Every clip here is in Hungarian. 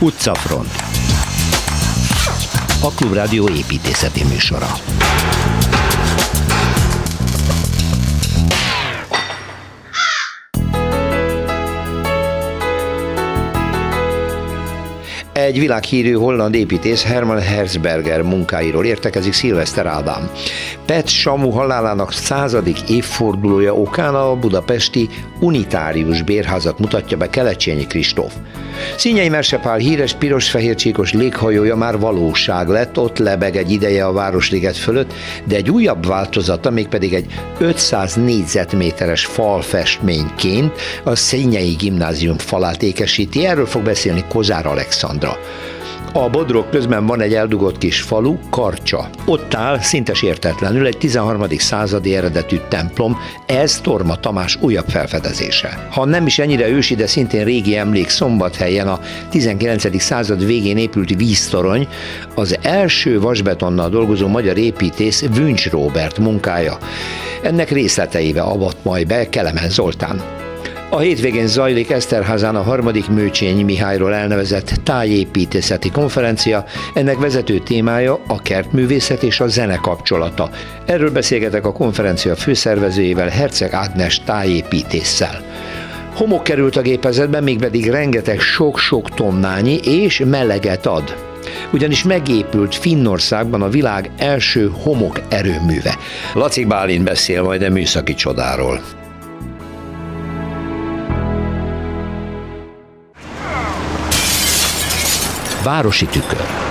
Utcafront A Klubrádió építészeti műsora Egy világhírű holland építész Herman Herzberger munkáiról értekezik Szilveszter Ádám. Pet Samu halálának századik évfordulója okán a budapesti unitárius bérházat mutatja be Kelecsényi Kristóf. Színyei Mersepál híres piros-fehér-csíkos léghajója már valóság lett, ott lebeg egy ideje a Városliget fölött, de egy újabb változata, mégpedig egy 500 négyzetméteres falfestményként a Színyei Gimnázium falát ékesíti. Erről fog beszélni Kozár Alexandra. A Bodrog közben van egy eldugott kis falu, Karcsa. Ott áll, szinte értetlenül, egy 13. századi eredetű templom, ez Torma Tamás újabb felfedezése. Ha nem is ennyire ősi, de szintén régi emlék Szombathelyen a 19. század végén épült víztorony, az első vasbetonnal dolgozó magyar építész Vüncs Robert munkája. Ennek részleteivel avat majd be Kelemen Zoltán. A hétvégén zajlik Eszterházán a harmadik Mőcsény Mihályról elnevezett tájépítészeti konferencia, ennek vezető témája a kertművészet és a zene kapcsolata. Erről beszélgetek a konferencia főszervezőjével, Herceg Ágnes tájépítésszel. Homok került a gépezetben, még pedig rengeteg sok-sok tonnányi és meleget ad ugyanis megépült Finnországban a világ első homok erőműve. Laci Bálint beszél majd a műszaki csodáról. Városi tükör.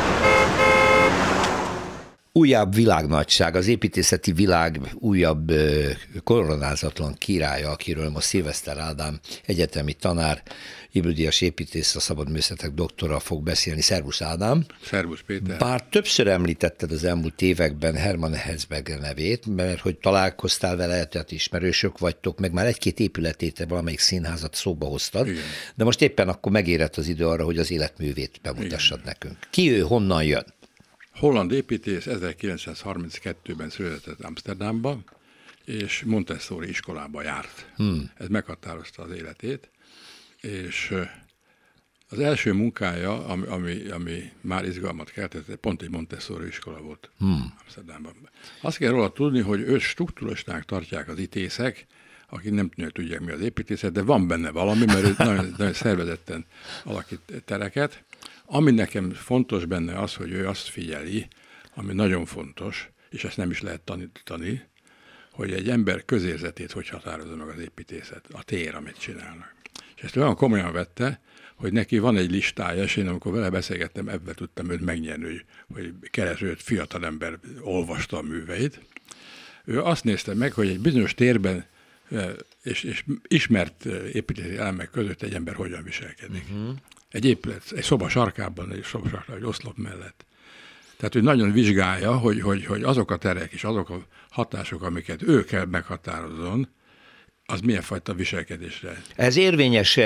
Újabb világnagyság, az építészeti világ újabb koronázatlan királya, akiről most Szilveszter Ádám egyetemi tanár, Ibridias építész, a szabad műszetek doktora fog beszélni. Szervusz Ádám! Szervusz Péter! Bár többször említetted az elmúlt években Hermann Herzberger nevét, mert hogy találkoztál vele, tehát ismerősök vagytok, meg már egy-két épületét, valamelyik színházat szóba hoztad, Igen. de most éppen akkor megérett az idő arra, hogy az életművét bemutassad Igen. nekünk. Ki ő, honnan jön? Holland építész 1932-ben született Amsterdamban, és Montessori iskolába járt. Hmm. Ez meghatározta az életét és az első munkája, ami, ami, ami már izgalmat keltett, pont egy Montessori iskola volt hmm. Amsterdamban. Azt kell róla tudni, hogy ő struktúrosták tartják az itészek, akik nem tudják mi az építészet, de van benne valami, mert ő nagyon, nagyon szervezetten alakít tereket. Ami nekem fontos benne az, hogy ő azt figyeli, ami nagyon fontos, és ezt nem is lehet tanítani, hogy egy ember közérzetét hogy határozza meg az építészet, a tér, amit csinálnak. És ezt olyan komolyan vette, hogy neki van egy listája, és én amikor vele beszélgettem, ebben tudtam őt megnyerni, hogy, hogy kereső fiatalember olvasta a műveit. Ő azt nézte meg, hogy egy bizonyos térben és, és ismert építési elemek között egy ember hogyan viselkedik. Uh-huh. Egy épület, egy szoba sarkában, egy szoba sarkában, egy oszlop mellett. Tehát, hogy nagyon vizsgálja, hogy, hogy, hogy azok a terek és azok a hatások, amiket ő kell meghatározzon, az milyen fajta viselkedésre. Ez érvényes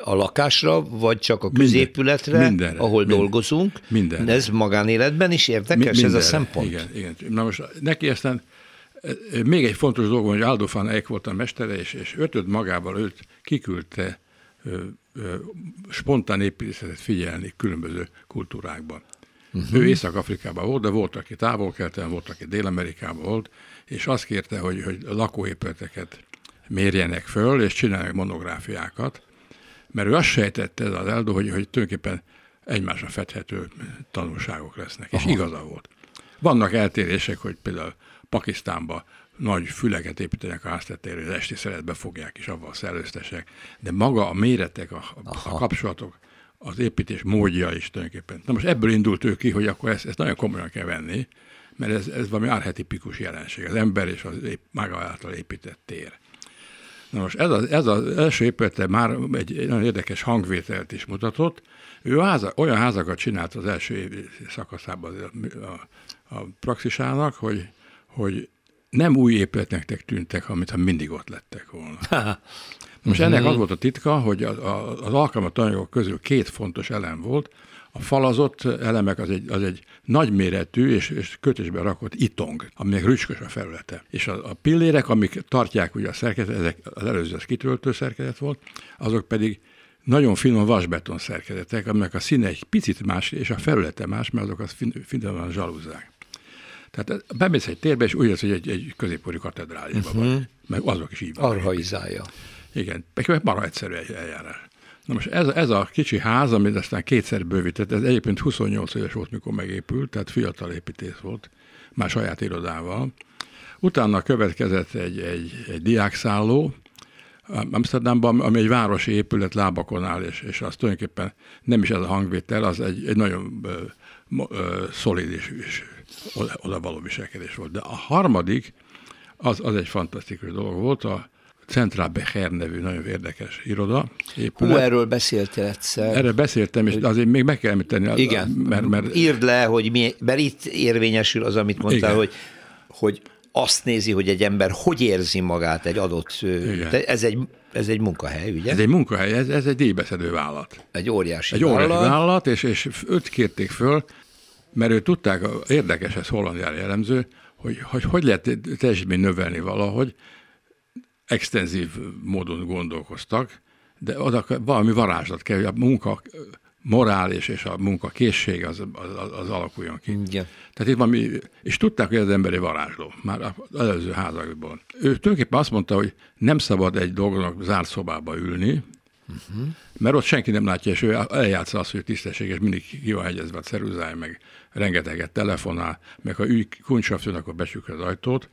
a lakásra, vagy csak a középületre, mindenre, ahol minden, dolgozunk? Minden. Ez magánéletben is érdekes Mi, ez a szempont? Igen, igen. Na most neki aztán még egy fontos dolog, hogy Aldo van Eyck volt a mestere, és, és ötöd magával őt kiküldte spontán építészetet figyelni különböző kultúrákban. Uh-huh. Ő Észak-Afrikában volt, de volt, aki távol-keleten, volt, aki Dél-Amerikában volt, és azt kérte, hogy, hogy lakóépületeket mérjenek föl, és csinálják monográfiákat, mert ő azt sejtette ez az Eldó, hogy, hogy tulajdonképpen egymásra fedhető tanulságok lesznek, Aha. és igaza volt. Vannak eltérések, hogy például Pakisztánban nagy füleket építenek a háztetére, az esti szeretbe fogják, és avval szellőztesek, de maga a méretek, a, a kapcsolatok, az építés módja is tulajdonképpen. Na most ebből indult ő ki, hogy akkor ezt, ezt nagyon komolyan kell venni, mert ez, ez valami archetipikus jelenség, az ember és az ép, maga által épített tér. Na most ez az, ez az első épülete már egy, nagyon érdekes hangvételt is mutatott. Ő háza, olyan házakat csinált az első szakaszában a, a, a praxisának, hogy, hogy nem új épületnek tűntek, amit ha mindig ott lettek volna. Most ennek az volt a titka, hogy az, az alkalmat anyagok közül két fontos elem volt, a falazott elemek az egy, az egy nagyméretű és, és kötésbe rakott itong, aminek rücskös a felülete. És a, a pillérek, amik tartják ugye a szerkezet, ezek az előző az kitöltő szerkezet volt, azok pedig nagyon finom vasbeton szerkezetek, aminek a színe egy picit más, és a felülete más, mert azok az finoman zsalúzzák. Tehát bemész egy térbe, és úgy érsz, hogy egy, egy középkori katedrálisban uh-huh. vagy, meg azok is így van. Arhaizája. Igen, meg marha egyszerű egy eljárás. Na most ez, ez a kicsi ház, amit aztán kétszer bővített, ez egyébként 28 éves volt, mikor megépült, tehát fiatal építész volt, már saját irodával. Utána következett egy, egy, egy diákszálló, Amsterdamban, ami egy városi épület lábakon áll, és, és az tulajdonképpen nem is ez a hangvétel, az egy, egy nagyon ö, ö, szolid és, és oda, oda való viselkedés volt. De a harmadik, az, az egy fantasztikus dolog volt, a Central Becher nevű nagyon érdekes iroda. Épület. Hú, erről beszéltél egyszer. Erről beszéltem, és azért még meg kell említeni. Igen, mert, mert, írd le, hogy mi, mert itt érvényesül az, amit mondtál, Igen. hogy, hogy azt nézi, hogy egy ember hogy érzi magát egy adott... Igen. Ez egy, ez egy munkahely, ugye? Ez egy munkahely, ez, ez egy díjbeszedő vállalat. Egy óriási Egy óriási vállalat, vállalat és, és őt kérték föl, mert ő tudták, érdekes ez Hollandiára jellemző, hogy, hogy hogy lehet teljesítmény növelni valahogy, extenzív módon gondolkoztak, de oda valami varázslat kell, hogy a munka morál és, és a munka készség az, az, az alakuljon ki. Igen. Tehát itt valami, és tudták, hogy ez emberi varázsló, már az előző házakban. Ő tulajdonképpen azt mondta, hogy nem szabad egy dolgnak zárt szobába ülni, uh-huh. mert ott senki nem látja, és ő eljátsza azt, hogy tisztességes, mindig ki van hegyezve a ceruzája, meg rengeteget telefonál, meg ha ügy kuncsafjön, akkor besük az ajtót,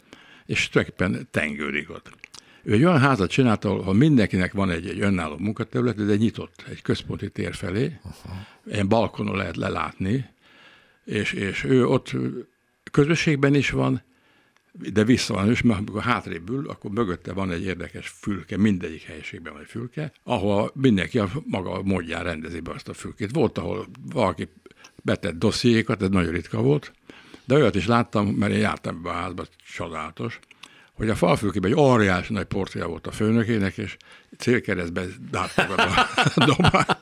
és tulajdonképpen tengődik ott. Ő egy olyan házat csinált, ahol mindenkinek van egy, egy önálló munkaterület, de egy nyitott, egy központi tér felé, Aha. ilyen balkonon lehet lelátni, és, és ő ott közösségben is van, de vissza van, és amikor hátrébb ül, akkor mögötte van egy érdekes fülke, mindegyik helyiségben van egy fülke, ahol mindenki a maga módján rendezi be azt a fülkét. Volt, ahol valaki betett dossziékat, ez nagyon ritka volt, de olyat is láttam, mert én jártam be a házba, csodálatos, hogy a falfülkében egy óriási nagy portréja volt a főnökének, és célkeresztbe dártogad a dobát.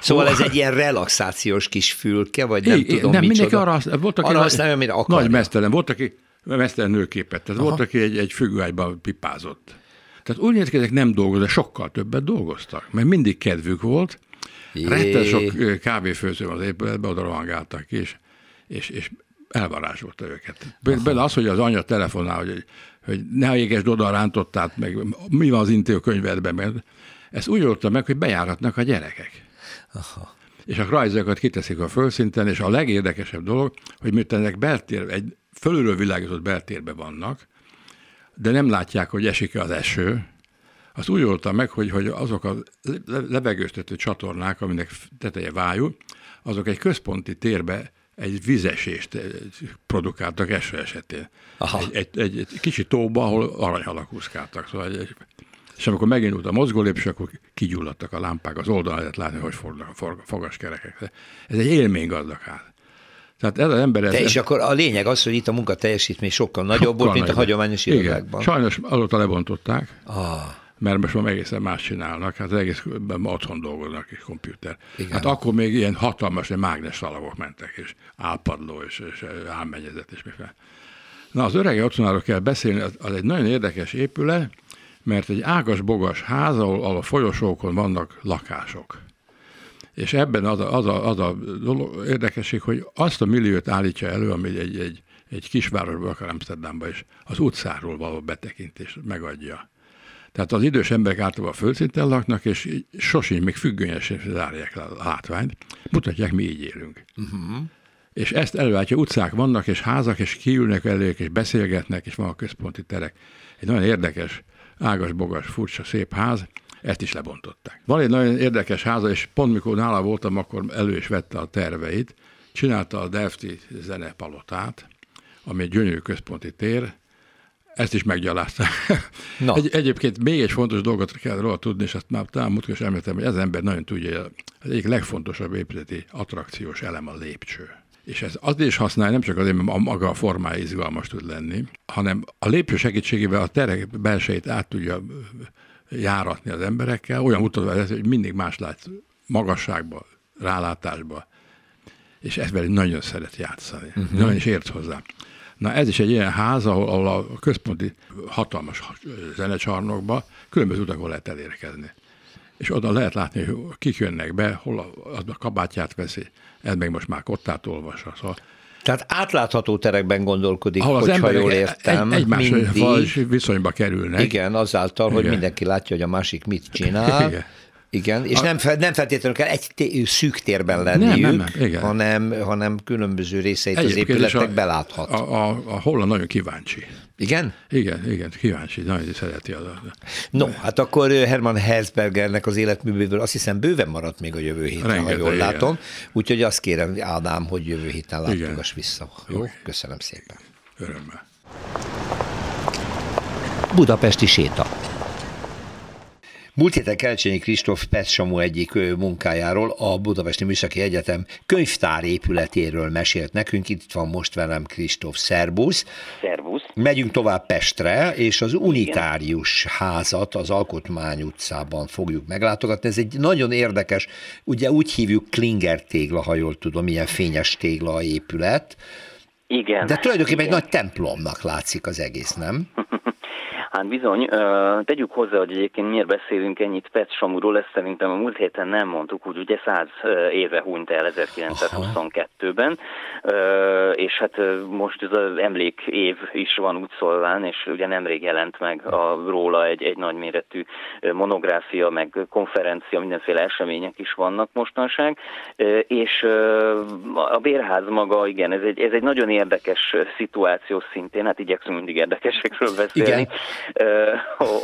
Szóval ez egy ilyen relaxációs kis fülke, vagy nem Igen, tudom nem, mindenki arra, volt, aki arra használja, amire akarja. Nagy mesztelen, volt, aki mesztelen nőképet, tehát Aha. volt, aki egy, egy függőágyban pipázott. Tehát úgy néz ezek nem dolgoztak, sokkal többet dolgoztak, mert mindig kedvük volt, Rettel sok kávéfőző az épületben, oda rohangáltak ki, és, és, és elvarázsolta őket. Bele az, hogy az anya telefonál, hogy hogy ne éges Doda rántottát, meg mi van az intél könyvedben, mert ezt úgy oldta meg, hogy bejáratnak a gyerekek. Aha. És a rajzokat kiteszik a földszinten, és a legérdekesebb dolog, hogy miután ennek beltér, egy fölülről világított beltérbe vannak, de nem látják, hogy esik-e az eső, azt úgy oldta meg, hogy, hogy azok a levegőztető csatornák, aminek teteje vájú, azok egy központi térbe egy vizesést eh, produkáltak eső esetén. Aha. Egy, egy, egy, egy kicsi tóba, ahol aranyhalak úszkáltak. Szóval egy, és amikor megindult a mozgólépés, akkor kigyulladtak a lámpák, az oldalon lehet látni, hogy fordulnak a fogaskerekek. Ez egy élmény gazdag ház. Tehát ez az ember... Ez, De és akkor a lényeg az, hogy itt a munka teljesítmény sokkal nagyobb sokkal volt, mint nagyobb. a hagyományos irodákban. Sajnos azóta lebontották. Ah mert most már egészen más csinálnak, hát egész otthon dolgoznak és komputer. Igen. Hát akkor még ilyen hatalmas mágnes szalagok mentek, és álpadló, és, és álmegyezet, és miféle. Na, az öreg otthonáról kell beszélni, az, az egy nagyon érdekes épület, mert egy ágas-bogas ház, ahol, ahol a folyosókon vannak lakások. És ebben az a, az a, az a dolog, érdekesség, hogy azt a milliót állítja elő, ami egy, egy, egy kisvárosban, akár Amsterdamban is, az utcáról való betekintést megadja. Tehát az idős emberek általában a földszinten laknak, és sosincs még függönyesen zárják a látványt. Mutatják, mi így élünk. Uh-huh. És ezt előállítja, utcák vannak, és házak, és kiülnek elők, és beszélgetnek, és van a központi terek. Egy nagyon érdekes, ágas-bogas, furcsa, szép ház, ezt is lebontották. Van egy nagyon érdekes háza, és pont mikor nála voltam, akkor elő is vette a terveit, csinálta a Delfti zenepalotát, ami egy gyönyörű központi tér, ezt is meggyalázta. No. Egy, egyébként még egy fontos dolgot kell róla tudni, és azt már talán múltkor is említettem, hogy ez ember nagyon tudja, az egyik legfontosabb épületi attrakciós elem a lépcső. És ez azért is használja, nem csak azért, mert a maga a formája izgalmas tud lenni, hanem a lépcső segítségével a terek belsejét át tudja járatni az emberekkel, olyan vezet, hogy mindig más lát magasságba, rálátásba, és ezzel nagyon szeret játszani. Uh-huh. Nagyon is ért hozzá. Na ez is egy ilyen ház, ahol, ahol a központi hatalmas zenecsarnokba különböző utakon lehet elérkezni. és oda lehet látni, hogy kik jönnek be, hol a, a kabátját veszi, ez meg most már kottát olvassa. Szóval tehát átlátható terekben gondolkodik, Ahol az hogyha jól értem. Egy, egymás viszonyba kerülnek. Igen, azáltal, Igen. hogy mindenki látja, hogy a másik mit csinál. Igen. Igen, és a... nem, nem feltétlenül kell egy té- szűk térben lenniük, nem, nem, nem, igen. Hanem, hanem különböző részeit Egyébként az épületnek a, beláthat. A, a, a Holland nagyon kíváncsi. Igen? Igen, igen, kíváncsi, nagyon szereti az. No, hát akkor Hermann Herzbergernek az életművéből azt hiszem bőven maradt még a jövő héten, Rengeteg, ha jól igen. látom. Úgyhogy azt kérem, Ádám, hogy jövő héten látogass vissza. Jó, köszönöm szépen. Örömmel. Budapesti séta. Múlt héten Kelcsényi Kristóf Petsamu egyik munkájáról, a Budapesti Műszaki Egyetem könyvtár épületéről mesélt nekünk. Itt van most velem Kristóf Szerbusz. Szerbusz. Megyünk tovább Pestre, és az Unitárius Igen. házat az Alkotmány utcában fogjuk meglátogatni. Ez egy nagyon érdekes, ugye úgy hívjuk Klinger tégla, ha jól tudom, ilyen fényes tégla épület. Igen. De tulajdonképpen Igen. egy nagy templomnak látszik az egész, nem? Hát bizony, tegyük hozzá, hogy egyébként miért beszélünk ennyit Pet Samuról, ezt szerintem a múlt héten nem mondtuk, úgy ugye száz éve hunyt el 1922-ben, és hát most ez az emlék év is van úgy szólván, és ugye nemrég jelent meg a, róla egy, egy nagyméretű monográfia, meg konferencia, mindenféle események is vannak mostanság, és a bérház maga, igen, ez egy, ez egy nagyon érdekes szituáció szintén, hát igyekszünk mindig érdekesekről beszélni. Igen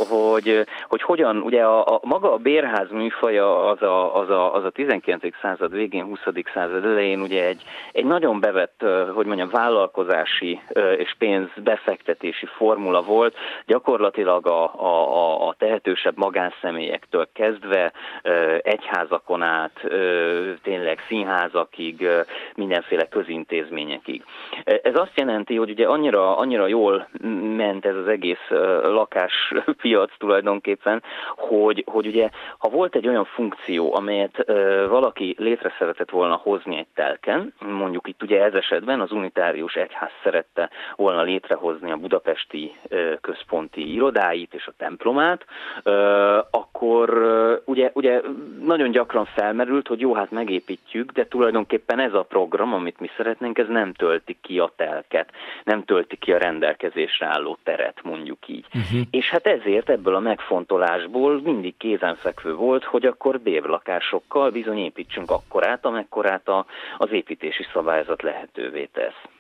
hogy, hogy hogyan, ugye a, a maga a bérház műfaja az a, az, a, az a 19. század végén, 20. század elején ugye egy, egy nagyon bevett, hogy mondjam, vállalkozási és pénzbefektetési formula volt, gyakorlatilag a, a, a tehetősebb magánszemélyektől kezdve egyházakon át, tényleg színházakig, mindenféle közintézményekig. Ez azt jelenti, hogy ugye annyira, annyira jól ment ez az egész lakáspiac tulajdonképpen, hogy, hogy ugye ha volt egy olyan funkció, amelyet ö, valaki létre szeretett volna hozni egy telken, mondjuk itt ugye ez esetben az unitárius egyház szerette volna létrehozni a budapesti ö, központi irodáit és a templomát, ö, akkor ö, ugye, ugye nagyon gyakran felmerült, hogy jó, hát megépítjük, de tulajdonképpen ez a program, amit mi szeretnénk, ez nem tölti ki a telket, nem tölti ki a rendelkezésre álló teret, mondjuk így. Uh-huh. És hát ezért ebből a megfontolásból mindig kézenfekvő volt, hogy akkor bérlakásokkal bizony építsünk akkorát, amekkorát a, az építési szabályzat lehetővé tesz.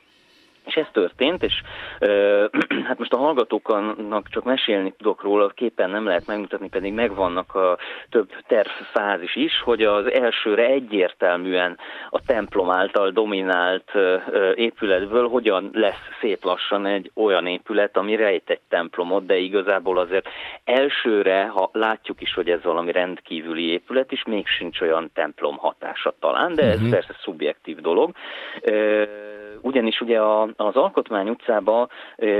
És ez történt, és ö, hát most a hallgatóknak csak mesélni tudok róla, képen nem lehet megmutatni, pedig megvannak a több tervfázis is, hogy az elsőre egyértelműen a templom által dominált ö, épületből hogyan lesz szép lassan egy olyan épület, ami rejt egy templomot, de igazából azért elsőre, ha látjuk is, hogy ez valami rendkívüli épület, is még sincs olyan templom hatása talán, de ez uh-huh. persze szubjektív dolog. Ö, ugyanis ugye az Alkotmány utcába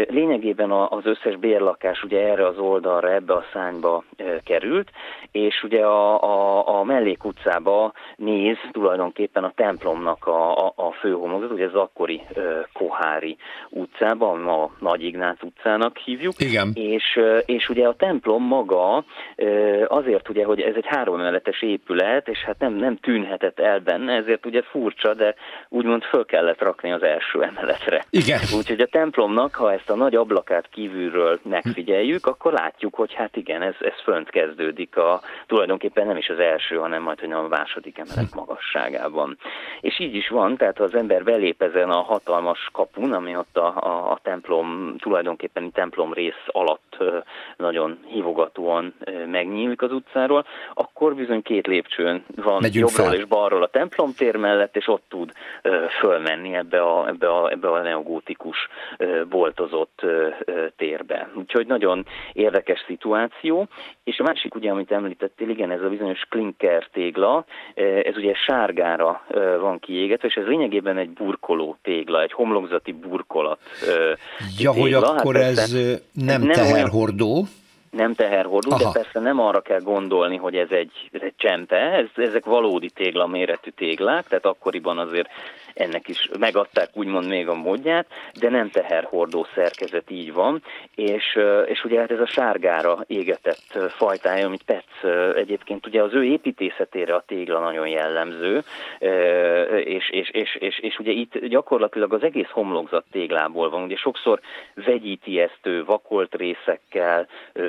lényegében az összes bérlakás ugye erre az oldalra, ebbe a szányba került, és ugye a, a, a mellék utcába néz tulajdonképpen a templomnak a, a, a főhomlokzat, ugye az akkori Kohári utcába, a Nagy Ignác utcának hívjuk. Igen. És, és ugye a templom maga azért ugye, hogy ez egy háromemeletes épület, és hát nem, nem tűnhetett el benne, ezért ugye furcsa, de úgymond föl kellett rakni az első emeletre. Igen. Úgyhogy a templomnak, ha ezt a nagy ablakát kívülről megfigyeljük, akkor látjuk, hogy hát igen, ez, ez fönt kezdődik a, tulajdonképpen nem is az első, hanem majd, hogy a második emelet magasságában. És így is van, tehát ha az ember belép ezen a hatalmas kapun, ami ott a, a, a templom, tulajdonképpen templom rész alatt nagyon hívogatóan megnyílik az utcáról, akkor bizony két lépcsőn van Megyünk jobbról fel. és balról a templom tér mellett, és ott tud fölmenni ebbe a ebbe a, ebbe a neogótikus boltozott térbe. Úgyhogy nagyon érdekes szituáció. És a másik, ugye, amit említettél, igen, ez a bizonyos klinker tégla, ez ugye sárgára van kiégetve, és ez lényegében egy burkoló tégla, egy homlokzati burkolat Ja, tégla. hogy hát akkor hát ez nem, nem teherhordó? Olyan, nem teherhordó, Aha. de persze nem arra kell gondolni, hogy ez egy, ez egy csempe, ez, ezek valódi tégla méretű téglák, tehát akkoriban azért ennek is megadták úgymond még a módját, de nem teherhordó szerkezet így van, és, és ugye hát ez a sárgára égetett fajtája, amit Petsz egyébként ugye az ő építészetére a tégla nagyon jellemző, és, és, és, és, és ugye itt gyakorlatilag az egész homlokzat téglából van, ugye sokszor vegyíti ezt ő vakolt részekkel,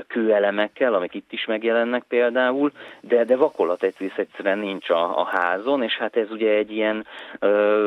kőelemekkel, amik itt is megjelennek például, de, de vakolat egyszerűen nincs a, a házon, és hát ez ugye egy ilyen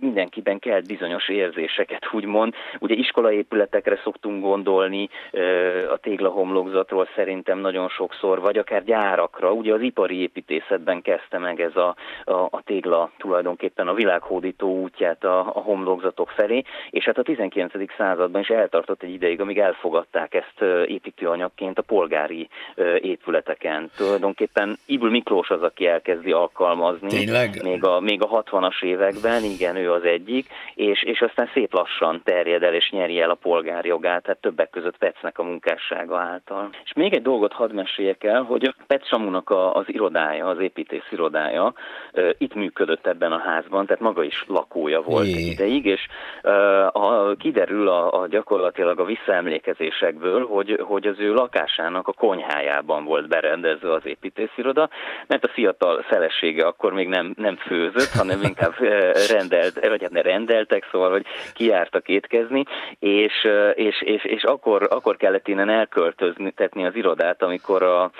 mindenkiben kelt bizonyos érzéseket, úgymond. Ugye iskolaépületekre szoktunk gondolni a téglahomlokzatról szerintem nagyon sokszor, vagy akár gyárakra. Ugye az ipari építészetben kezdte meg ez a, a, a tégla tulajdonképpen a világhódító útját a, a homlokzatok felé, és hát a 19. században is eltartott egy ideig, amíg elfogadták ezt építőanyagként a polgári épületeken. Tulajdonképpen Ibl Miklós az, aki elkezdi alkalmazni. Tényleg? Még a, még a 60-as években, igen, ő az egyik, és, és aztán szép lassan terjed el és nyeri el a polgárjogát, tehát többek között Pecnek a munkássága által. És még egy dolgot hadd meséljek el, hogy Pec Samunak a, az irodája, az építész irodája itt működött ebben a házban, tehát maga is lakója volt Jé. egy ideig, és a, kiderül a, a gyakorlatilag a visszaemlékezésekből, hogy, hogy az ő lakásának a konyhájában volt berendezve az építésziroda, mert a fiatal felesége akkor még nem, nem főzött, hanem inkább rendelt vagy hát ne rendeltek, szóval, hogy kiártak étkezni, és, és, és, és akkor, akkor kellett innen elköltözni, tetni az irodát, amikor a,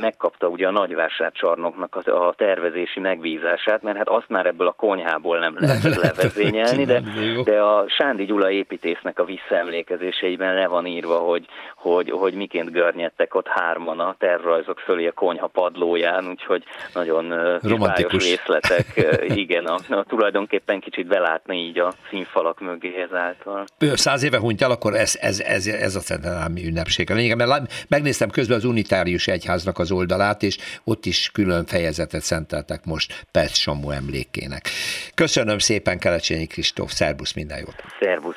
megkapta ugye a nagyvásárcsarnoknak a, a tervezési megbízását, mert hát azt már ebből a konyhából nem lehet levezényelni, de, de a Sándi Gyula építésznek a visszaemlékezéseiben le van írva, hogy, hogy, hogy miként görnyedtek ott hárman a tervrajzok fölé a konyha padlóján, úgyhogy nagyon romantikus. részletek, igen, a, a tulajdonképpen tulajdonképpen kicsit belátni így a színfalak mögé ezáltal. Ő száz éve hunyt el, akkor ez, ez, ez, ez a szentelálmi ünnepség. A lényeg, mert megnéztem közben az unitárius egyháznak az oldalát, és ott is külön fejezetet szenteltek most Perc Samu emlékének. Köszönöm szépen Kelecsényi Kristóf, szervusz, minden jót! Szervusz!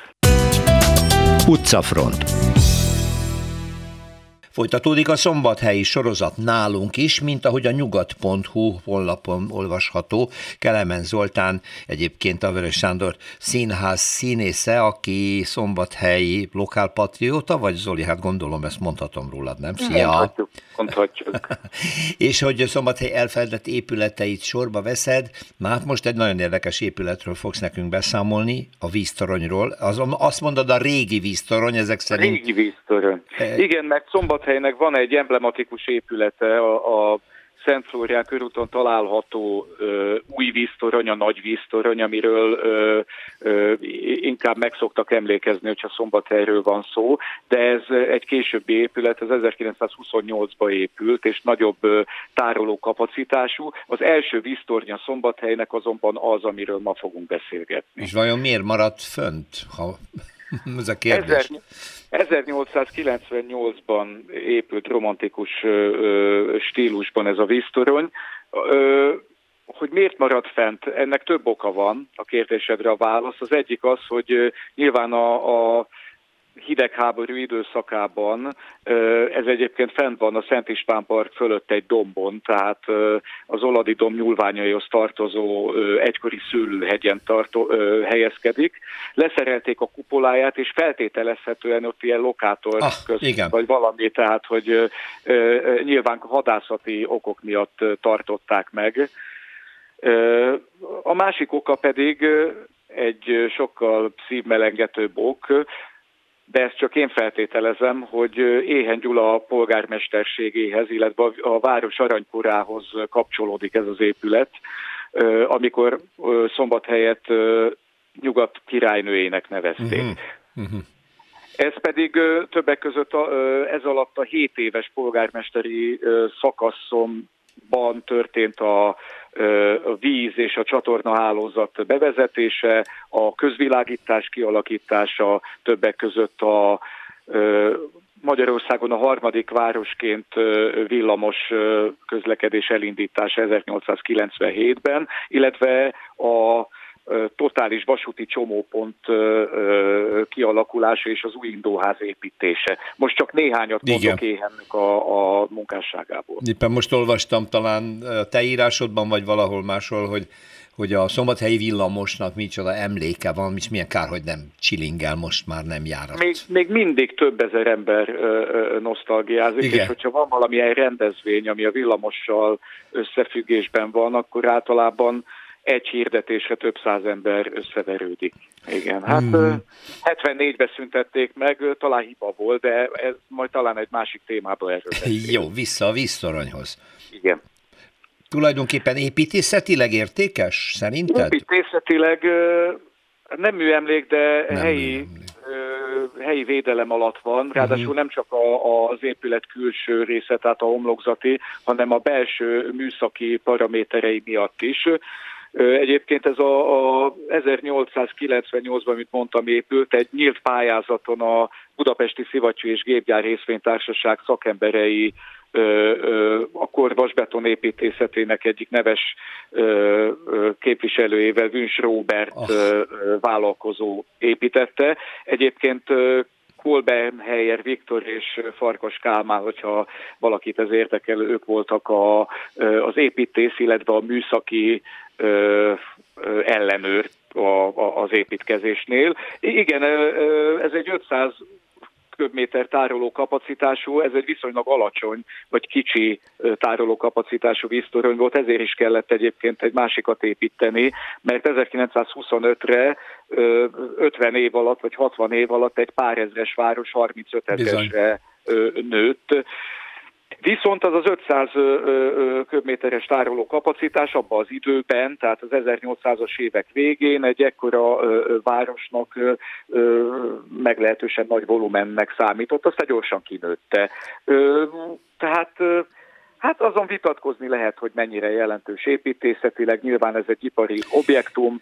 Utcafront Folytatódik a szombathelyi sorozat nálunk is, mint ahogy a nyugat.hu honlapon olvasható. Kelemen Zoltán egyébként a Vörös Sándor színház színésze, aki szombathelyi lokálpatrióta, vagy Zoli, hát gondolom ezt mondhatom rólad, nem? Szia! Mondhatjuk. mondhatjuk. És hogy a szombathely elfeledett épületeit sorba veszed, már hát most egy nagyon érdekes épületről fogsz nekünk beszámolni, a víztoronyról. Az, azt mondod, a régi víztorony, ezek szerint... A régi víztorony. E... Igen, mert szombat Szombathelynek van egy emblematikus épülete, a, a Szent Flórián körúton található ö, új víztorony, a nagy víztorony, amiről ö, ö, inkább meg szoktak emlékezni, hogyha Szombathelyről van szó, de ez egy későbbi épület, ez 1928-ban épült, és nagyobb ö, tároló kapacitású. Az első víztornya Szombathelynek azonban az, amiről ma fogunk beszélgetni. És vajon miért maradt fönt, ha ez a kérdés? 1898-ban épült romantikus stílusban ez a víztorony. Hogy miért maradt fent? Ennek több oka van a kérdésedre a válasz. Az egyik az, hogy nyilván a, a hidegháború időszakában, ez egyébként fent van a Szent István Park fölött egy dombon, tehát az Oladi domb nyúlványaihoz tartozó egykori szőlőhegyen tartó, helyezkedik. Leszerelték a kupoláját, és feltételezhetően ott ilyen lokátor ah, közt, igen. vagy valami, tehát hogy nyilván hadászati okok miatt tartották meg. A másik oka pedig egy sokkal szívmelengetőbb ok, de ezt csak én feltételezem, hogy Éhen Gyula polgármesterségéhez, illetve a város aranykorához kapcsolódik ez az épület, amikor szombathelyet nyugat királynőjének nevezték. Uh-huh. Uh-huh. Ez pedig többek között ez alatt a 7 éves polgármesteri szakaszomban történt a a víz és a csatornahálózat bevezetése, a közvilágítás kialakítása, többek között a Magyarországon a harmadik városként villamos közlekedés elindítása 1897-ben, illetve a totális vasúti csomópont kialakulása és az új indóház építése. Most csak néhányat mondok éhennek a, a munkásságából. Éppen most olvastam talán te írásodban, vagy valahol máshol, hogy hogy a szombathelyi villamosnak micsoda emléke van, és milyen kár, hogy nem csilingel most már nem jár. Még, még mindig több ezer ember ö, ö, nosztalgiázik, Igen. és hogyha van valamilyen rendezvény, ami a villamossal összefüggésben van, akkor általában egy hirdetésre több száz ember összeverődik. Igen, hát hmm. 74-ben szüntették meg, talán hiba volt, de ez majd talán egy másik témába erről. Jó, vissza a víztoronyhoz. Igen. Tulajdonképpen építészetileg értékes, szerinted? Építészetileg nem műemlék, de nem helyi, műemlék. helyi védelem alatt van, ráadásul uh-huh. nem csak a, az épület külső része, tehát a homlokzati, hanem a belső műszaki paraméterei miatt is. Egyébként ez a, a 1898-ban, amit mondtam, épült egy nyílt pályázaton a Budapesti Szivacsú és Gépgyár Részvénytársaság szakemberei a kor vasbeton építészetének egyik neves képviselőjével, Vüns Robert oh. vállalkozó építette. Egyébként Kolbenhelyer Viktor és Farkas Kálmán, hogyha valakit ez érdekel, ők voltak a, az építész, illetve a műszaki ellenőr az építkezésnél. Igen, ez egy 500 köbméter tároló kapacitású, ez egy viszonylag alacsony vagy kicsi tároló kapacitású víztorony volt, ezért is kellett egyébként egy másikat építeni, mert 1925-re 50 év alatt vagy 60 év alatt egy pár ezres város 35 ezresre nőtt. Viszont az az 500 köbméteres tároló kapacitás abban az időben, tehát az 1800-as évek végén egy ekkora városnak meglehetősen nagy volumennek számított, aztán gyorsan kinőtte. Tehát Hát azon vitatkozni lehet, hogy mennyire jelentős építészetileg, nyilván ez egy ipari objektum,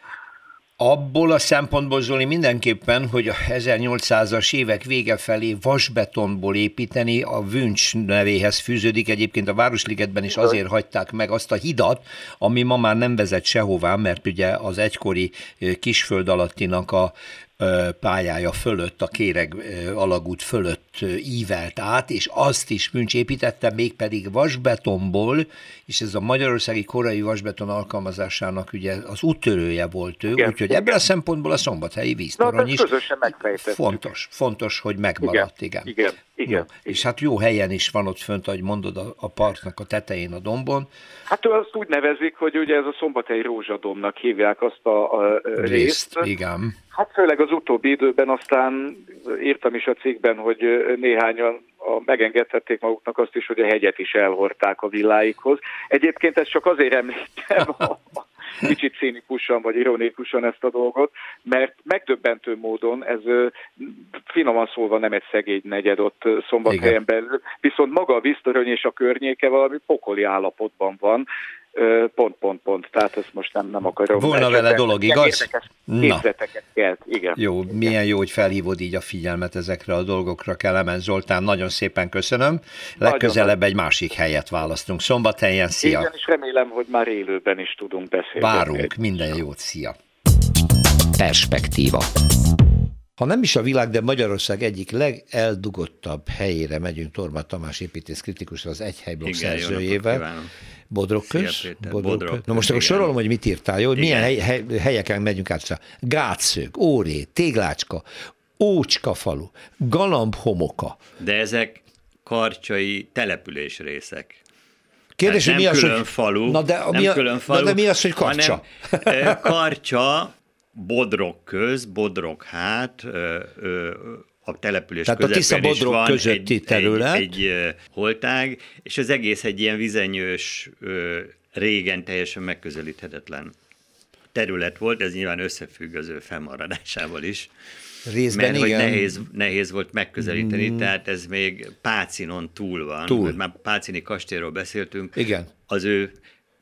Abból a szempontból, Zoli, mindenképpen, hogy a 1800-as évek vége felé vasbetonból építeni, a Vüncs nevéhez fűződik. Egyébként a Városligetben is azért hagyták meg azt a hidat, ami ma már nem vezet sehová, mert ugye az egykori kisföld alattinak a pályája fölött, a Kéreg alagút fölött ívelt át, és azt is Müncs építette, mégpedig vasbetonból, és ez a magyarországi korai vasbeton alkalmazásának ugye az úttörője volt ő, igen, úgyhogy ebből a szempontból a szombathelyi víztorony is fontos, fontos, hogy megmaradt, igen. Igen, igen, igen, igen. És hát jó helyen is van ott fönt, ahogy mondod, a, a parknak a tetején, a dombon. Hát azt úgy nevezik, hogy ugye ez a szombathelyi rózsadomnak hívják azt a, a részt. részt. Igen. Hát főleg az utóbbi időben aztán írtam is a cikkben, hogy néhányan a, megengedhették maguknak azt is, hogy a hegyet is elhordták a villáikhoz. Egyébként ezt csak azért említem, kicsit cínikusan vagy ironikusan ezt a dolgot, mert megdöbbentő módon ez finoman szólva nem egy szegény negyed ott szombathelyen belül, viszont maga a víztöröny és a környéke valami pokoli állapotban van, pont, pont, pont. Tehát ezt most nem, nem akarom. Volna vele dolog, igaz? Na. Kelt, igen. Jó, igen. milyen jó, hogy felhívod így a figyelmet ezekre a dolgokra, Kelemen Zoltán, nagyon szépen köszönöm. Legközelebb egy másik helyet választunk. Szombathelyen, szia! Igen, és remélem, hogy már élőben is tudunk beszélni. Várunk, minden jót, szia! Perspektíva. Ha nem is a világ, de Magyarország egyik legeldugottabb helyére megyünk Torma Tamás építész kritikus az egy helyblokk szerzőjével. Bodrog köz? Bodrog Na most akkor sorolom, hogy mit írtál, jó? Hogy milyen hely, hely, helyeken megyünk át. Gátszög, Óré, Téglácska, Ócska falu, Galamb homoka. De ezek karcsai település részek. Kérdés, hogy mi az, külön hogy... falu, na de, nem mi a... külön falu, na de mi az, hogy karcsa? Hanem, karcsa, Bodrog köz, Bodrog hát, a település Tehát a Tisza Bodrog közötti egy, terület. Egy, egy holtág, és az egész egy ilyen vizenyős, régen teljesen megközelíthetetlen terület volt, ez nyilván összefügg az ő fennmaradásával is. Részben mert igen. hogy nehéz, nehéz volt megközelíteni, mm. tehát ez még Pácinon túl van. Túl. Már Pácini kastélyról beszéltünk. Igen. Az ő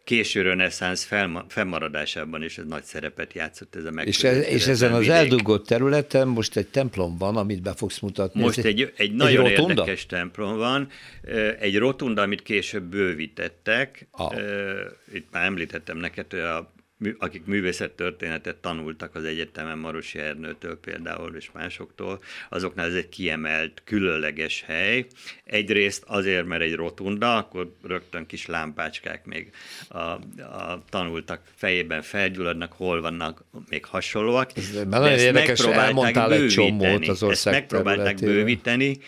késő reneszánsz fennmaradásában is ez nagy szerepet játszott ez a És, ez, és ezen vidék. az eldugott területen most egy templom van, amit be fogsz mutatni. Most egy, egy, egy nagyon egy érdekes templom van, egy rotunda, amit később bővítettek. Ah. Itt már említettem neked, hogy a akik művészettörténetet tanultak az egyetemen Marosi Ernőtől például, és másoktól, azoknál ez egy kiemelt, különleges hely. Egyrészt azért, mert egy rotunda, akkor rögtön kis lámpácskák még a, a tanultak fejében felgyulladnak, hol vannak még hasonlóak. Ez nagyon érdekes, elmondtál egy csomót az ország Ezt megpróbálták bővíteni,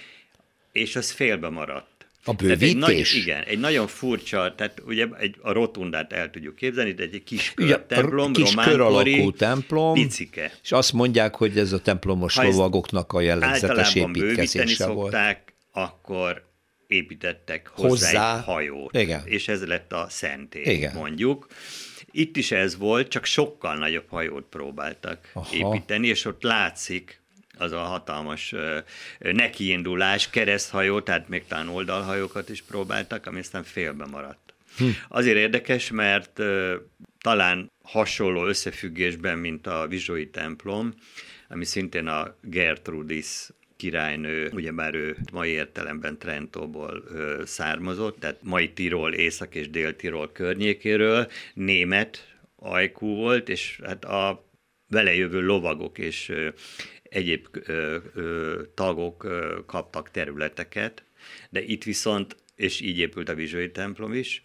és az félbe maradt. A bővítés? Egy nagy, igen, egy nagyon furcsa, tehát ugye egy, a rotundát el tudjuk képzelni, de egy kis kör ugye, templom, kis kör alakú templom, picike. és azt mondják, hogy ez a templomos ha lovagoknak a jellegzetes építkezése volt. szokták, akkor építettek hozzá, hozzá. egy hajót, Igen. és ez lett a szentély, Igen. mondjuk. Itt is ez volt, csak sokkal nagyobb hajót próbáltak Aha. építeni, és ott látszik, az a hatalmas nekiindulás, kereszthajó, tehát még talán oldalhajókat is próbáltak, ami aztán félbe maradt. Hm. Azért érdekes, mert talán hasonló összefüggésben, mint a Vizsói templom, ami szintén a Gertrudis királynő, ugyebár ő mai értelemben Trentóból ö, származott, tehát mai Tirol, Észak- és Dél-Tirol környékéről, német ajkú volt, és hát a vele jövő lovagok és egyéb ö, ö, tagok ö, kaptak területeket, de itt viszont, és így épült a Vizsői templom is,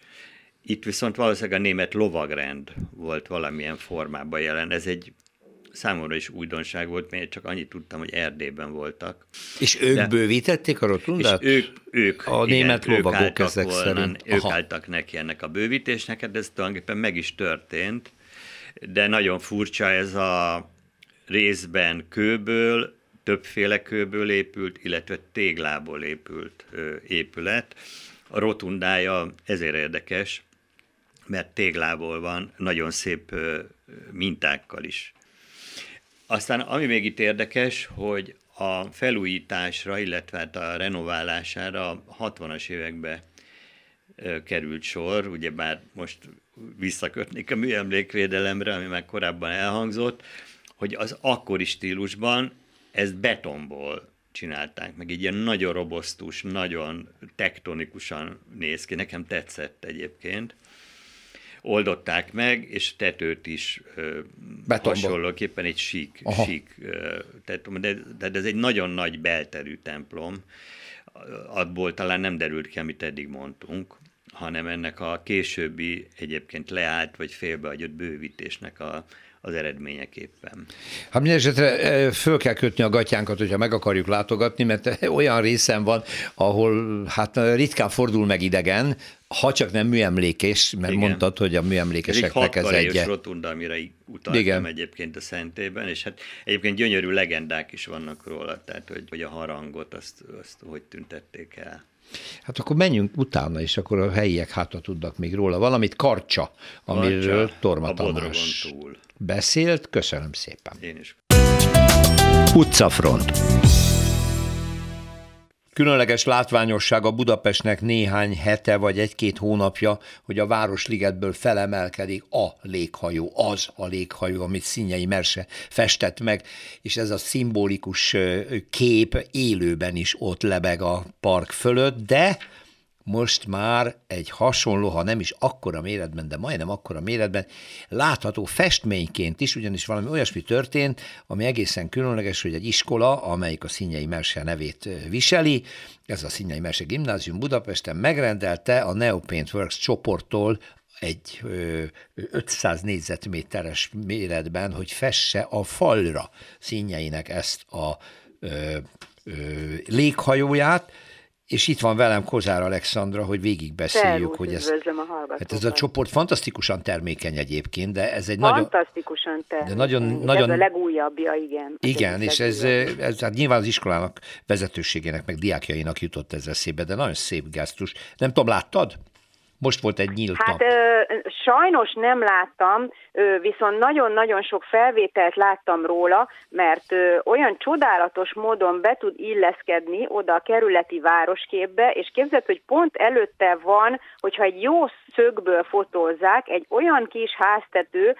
itt viszont valószínűleg a német lovagrend volt valamilyen formában jelen. Ez egy számomra is újdonság volt, mert csak annyit tudtam, hogy Erdélyben voltak. És ők De, bővítették a rotundát? És ők, ők a igen, német lovagok ezek volna, szerint. Ők Aha. álltak neki ennek a bővítésnek, de ez tulajdonképpen meg is történt, de nagyon furcsa ez a részben kőből, többféle kőből épült, illetve téglából épült épület. A rotundája ezért érdekes, mert téglából van, nagyon szép mintákkal is. Aztán ami még itt érdekes, hogy a felújításra, illetve hát a renoválására a 60-as években került sor, ugyebár most visszakötnék a műemlékvédelemre, ami már korábban elhangzott, hogy az akkori stílusban ezt betonból csinálták, meg egy ilyen nagyon robosztus, nagyon tektonikusan néz ki. Nekem tetszett egyébként. Oldották meg, és tetőt is Betonba. hasonlóképpen egy sík, sík tehát, de, de ez egy nagyon nagy belterű templom, abból talán nem derült ki, amit eddig mondtunk, hanem ennek a későbbi egyébként leállt vagy félbeagyott bővítésnek a, az eredményeképpen. Hát mindesetre föl kell kötni a gatyánkat, hogyha meg akarjuk látogatni, mert olyan részen van, ahol hát ritkán fordul meg idegen, ha csak nem műemlékés, mert Igen. mondtad, hogy a műemlékeseknek ez egy... Ez rotunda, amire utaltam Igen. egyébként a szentében, és hát egyébként gyönyörű legendák is vannak róla, tehát hogy, hogy a harangot azt, azt hogy tüntették el. Hát akkor menjünk utána, és akkor a helyiek hátra tudnak még róla. Valamit Karcsa, amiről Torma Tamás beszélt. Köszönöm szépen. Én is. Utcafront. Különleges látványosság a Budapestnek néhány hete vagy egy-két hónapja, hogy a Városligetből felemelkedik a léghajó, az a léghajó, amit Színyei Merse festett meg, és ez a szimbolikus kép élőben is ott lebeg a park fölött, de most már egy hasonló, ha nem is akkora méretben, de majdnem akkora méretben látható festményként is, ugyanis valami olyasmi történt, ami egészen különleges, hogy egy iskola, amelyik a Színyei Merse nevét viseli, ez a Színyei Merse Gimnázium Budapesten megrendelte a Neopaint Works csoporttól egy 500 négyzetméteres méretben, hogy fesse a falra színjeinek ezt a ö, ö, léghajóját, és itt van velem Kozár Alexandra, hogy végigbeszéljük, hogy ez, hát ez a csoport fantasztikusan termékeny egyébként, de ez egy fantasztikusan nagyon... termékeny. De nagyon, nagyon, ez a legújabbja, igen. Igen, és ez, ez hát nyilván az iskolának vezetőségének, meg diákjainak jutott ez eszébe, de nagyon szép gesztus. Nem tudom, láttad? Most volt egy nyílt hát, nap. Ö, sajnos nem láttam, ö, viszont nagyon-nagyon sok felvételt láttam róla, mert ö, olyan csodálatos módon be tud illeszkedni oda a kerületi városképbe, és képzeld, hogy pont előtte van, hogyha egy jó szögből fotózzák, egy olyan kis háztető,